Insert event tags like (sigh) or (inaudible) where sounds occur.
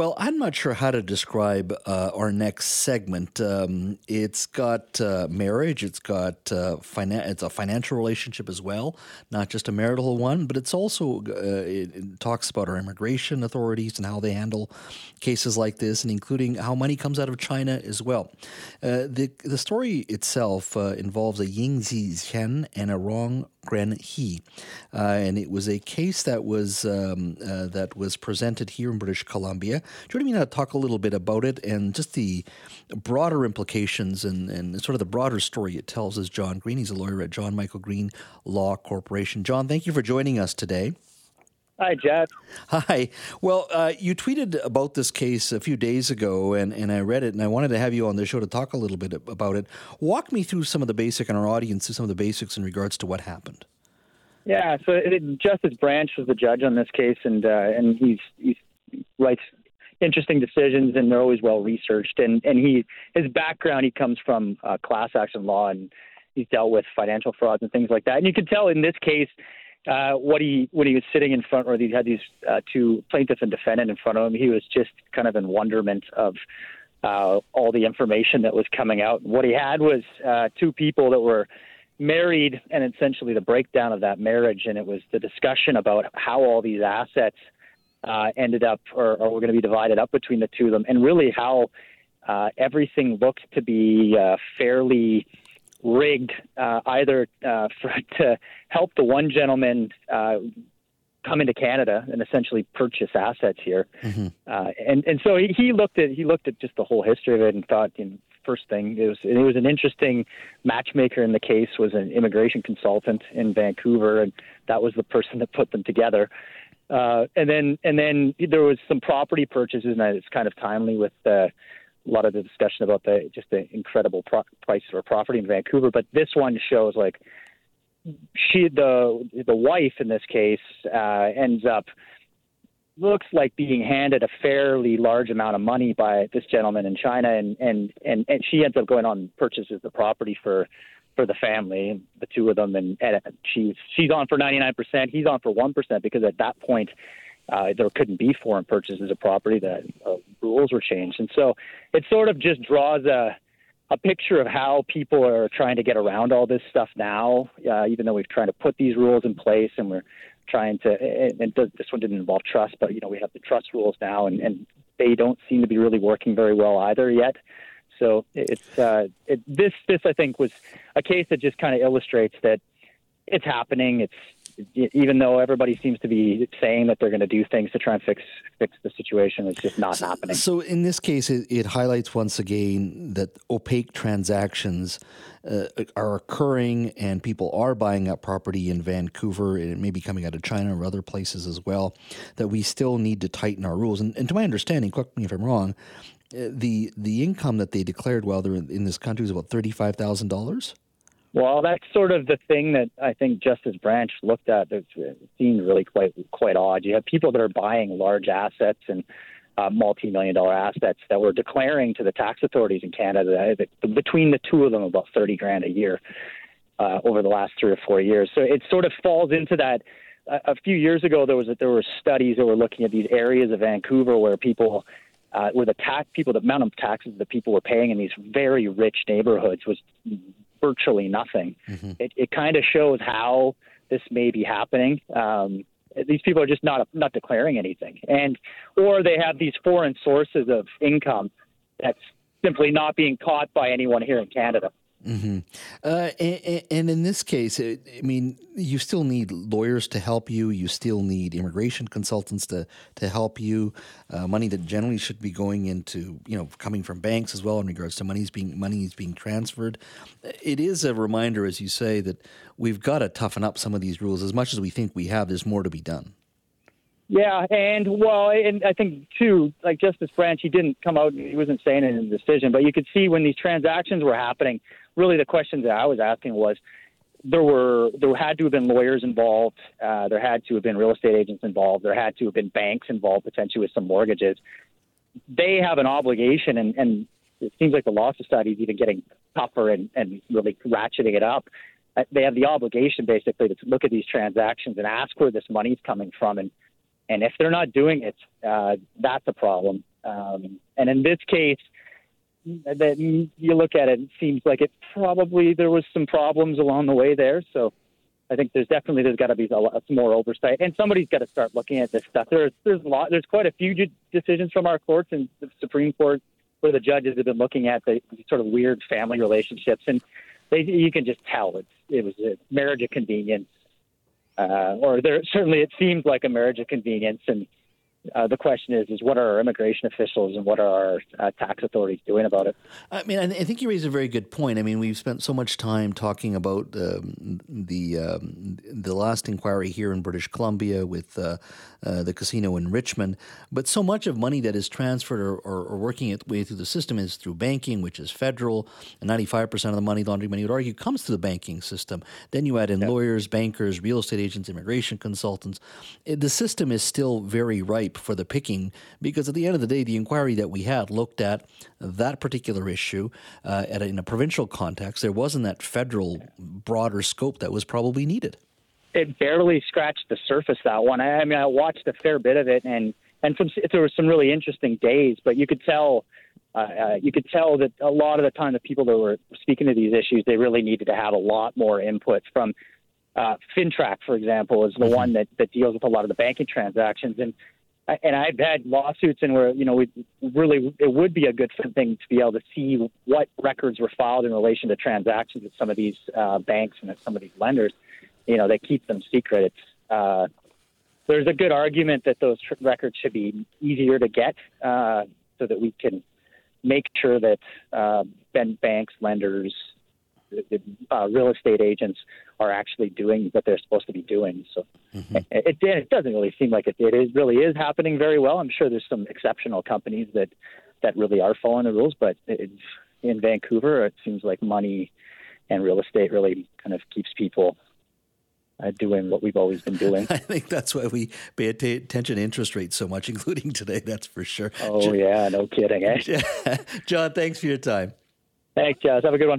Well, I'm not sure how to describe uh, our next segment. Um, it's got uh, marriage, it's got uh, finan- it's a financial relationship as well, not just a marital one, but it's also uh, it, it, talks about our immigration authorities and how they handle cases like this, and including how money comes out of China as well. Uh, the the story itself uh, involves a Yingzi Shen and a Rong Gren He, and it was a case that was um, that was presented here in British Columbia. Want me to talk a little bit about it and just the broader implications and, and sort of the broader story it tells is John Green? He's a lawyer at John Michael Green Law Corporation. John, thank you for joining us today. Hi, Jed. Hi. Well, uh, you tweeted about this case a few days ago, and, and I read it, and I wanted to have you on the show to talk a little bit about it. Walk me through some of the basic, and our audience through some of the basics in regards to what happened. Yeah, so it, Justice Branch was the judge on this case, and uh, and he's he writes interesting decisions, and they're always well researched. And and he his background, he comes from uh, class action law, and he's dealt with financial frauds and things like that. And you can tell in this case. Uh, what he when he was sitting in front, or he had these uh, two plaintiff and defendant in front of him, he was just kind of in wonderment of uh, all the information that was coming out. What he had was uh, two people that were married, and essentially the breakdown of that marriage, and it was the discussion about how all these assets uh, ended up or, or were going to be divided up between the two of them, and really how uh, everything looked to be uh, fairly rigged, uh, either uh, (laughs) for, to help the one gentleman uh, come into Canada and essentially purchase assets here. Mm-hmm. Uh, and and so he, he looked at he looked at just the whole history of it and thought, you know, first thing it was it was an interesting matchmaker in the case was an immigration consultant in Vancouver, and that was the person that put them together. Uh, and then and then there was some property purchases, and it's kind of timely with uh, a lot of the discussion about the just the incredible pro- price for property in Vancouver. But this one shows like she the the wife in this case uh, ends up looks like being handed a fairly large amount of money by this gentleman in China, and and and, and she ends up going on and purchases the property for for the family, the two of them, and, and she's she's on for 99%. He's on for one percent because at that point uh, there couldn't be foreign purchases of property. that uh, rules were changed, and so it sort of just draws a a picture of how people are trying to get around all this stuff now. Uh, even though we've tried to put these rules in place, and we're trying to, and this one didn't involve trust, but you know we have the trust rules now, and, and they don't seem to be really working very well either yet. So it's uh, it, this this I think was a case that just kind of illustrates that it's happening. It's even though everybody seems to be saying that they're going to do things to try and fix fix the situation, it's just not so, happening. So in this case, it, it, highlights once again that opaque transactions uh, are occurring, and people are buying up property in Vancouver, and it may be coming out of China or other places as well. That we still need to tighten our rules. And, and to my understanding, correct me if I'm wrong, uh, the the income that they declared while they're in, in this country is about thirty five thousand dollars. Well, that's sort of the thing that I think Justice Branch looked at that seemed really quite quite odd. You have people that are buying large assets and uh, multi-million dollar assets that were declaring to the tax authorities in Canada that between the two of them about thirty grand a year uh, over the last three or four years. So it sort of falls into that. A, a few years ago, there was a, there were studies that were looking at these areas of Vancouver where people uh, where the tax people, the amount of taxes that people were paying in these very rich neighborhoods was virtually nothing. Mm-hmm. It, it kind of shows how this may be happening. Um, these people are just not not declaring anything, and or they have these foreign sources of income that's simply not being caught by anyone here in Canada. Mm-hmm. Uh, and, and, in this case, I mean, you still need lawyers to help you. You still need immigration consultants to to help you. Uh, money that generally should be going into, you know, coming from banks as well in regards to money's being money is being transferred. It is a reminder, as you say, that we've got to toughen up some of these rules. As much as we think we have, there's more to be done. Yeah, and well, and I think too, like Justice Branch, he didn't come out, he wasn't saying it in the decision, but you could see when these transactions were happening, really the questions that I was asking was there were there had to have been lawyers involved, uh, there had to have been real estate agents involved, there had to have been banks involved potentially with some mortgages. They have an obligation, and, and it seems like the law society is even getting tougher and, and really ratcheting it up. Uh, they have the obligation basically to look at these transactions and ask where this money is coming from, and and if they're not doing it, uh, that's a problem. Um, and in this case, that you look at it, it seems like it probably there was some problems along the way there. So I think there's definitely there's got to be a lot more oversight, and somebody's got to start looking at this stuff. There's there's a lot there's quite a few decisions from our courts and the Supreme Court where the judges have been looking at the sort of weird family relationships, and they you can just tell it's it was a marriage of convenience, uh, or there certainly it seems like a marriage of convenience, and uh, the question is, is what are our immigration officials and what are our uh, tax authorities doing about it? I mean, I think you raise a very good point. I mean, we've spent so much time talking about um, the um, the last inquiry here in British Columbia with uh, uh, the casino in Richmond, but so much of money that is transferred or, or, or, working its way through the system is through banking, which is federal, and ninety five percent of the money laundering money would argue comes through the banking system. Then you add in yep. lawyers, bankers, real estate agents, immigration consultants. The system is still very ripe for the picking because at the end of the day, the inquiry that we had looked at that particular issue uh, at a, in a provincial context. There wasn't that federal broader scope that was probably needed. It barely scratched the surface that one. I, I mean, I watched a fair bit of it, and and some, there were some really interesting days, but you could tell. Uh, uh, you could tell that a lot of the time the people that were speaking to these issues, they really needed to have a lot more input from uh, FINTRAC, for example, is the mm-hmm. one that, that deals with a lot of the banking transactions. And and I've had lawsuits and where you know we really it would be a good thing to be able to see what records were filed in relation to transactions with some of these uh, banks and some of these lenders. You know, they keep them secret. It's uh, there's a good argument that those tr- records should be easier to get uh, so that we can make sure that uh, banks, lenders, uh, real estate agents are actually doing what they're supposed to be doing. So mm-hmm. it, it, it, doesn't really seem like it, it is really is happening very well. I'm sure there's some exceptional companies that that really are following the rules, but it, in Vancouver, it seems like money and real estate really kind of keeps people uh, doing what we've always been doing. (laughs) I think that's why we pay attention to interest rates so much, (laughs) including today. That's for sure. Oh, yeah, no kidding. Eh? (laughs) John, thanks for your time. Thanks, Jas. Have a good one.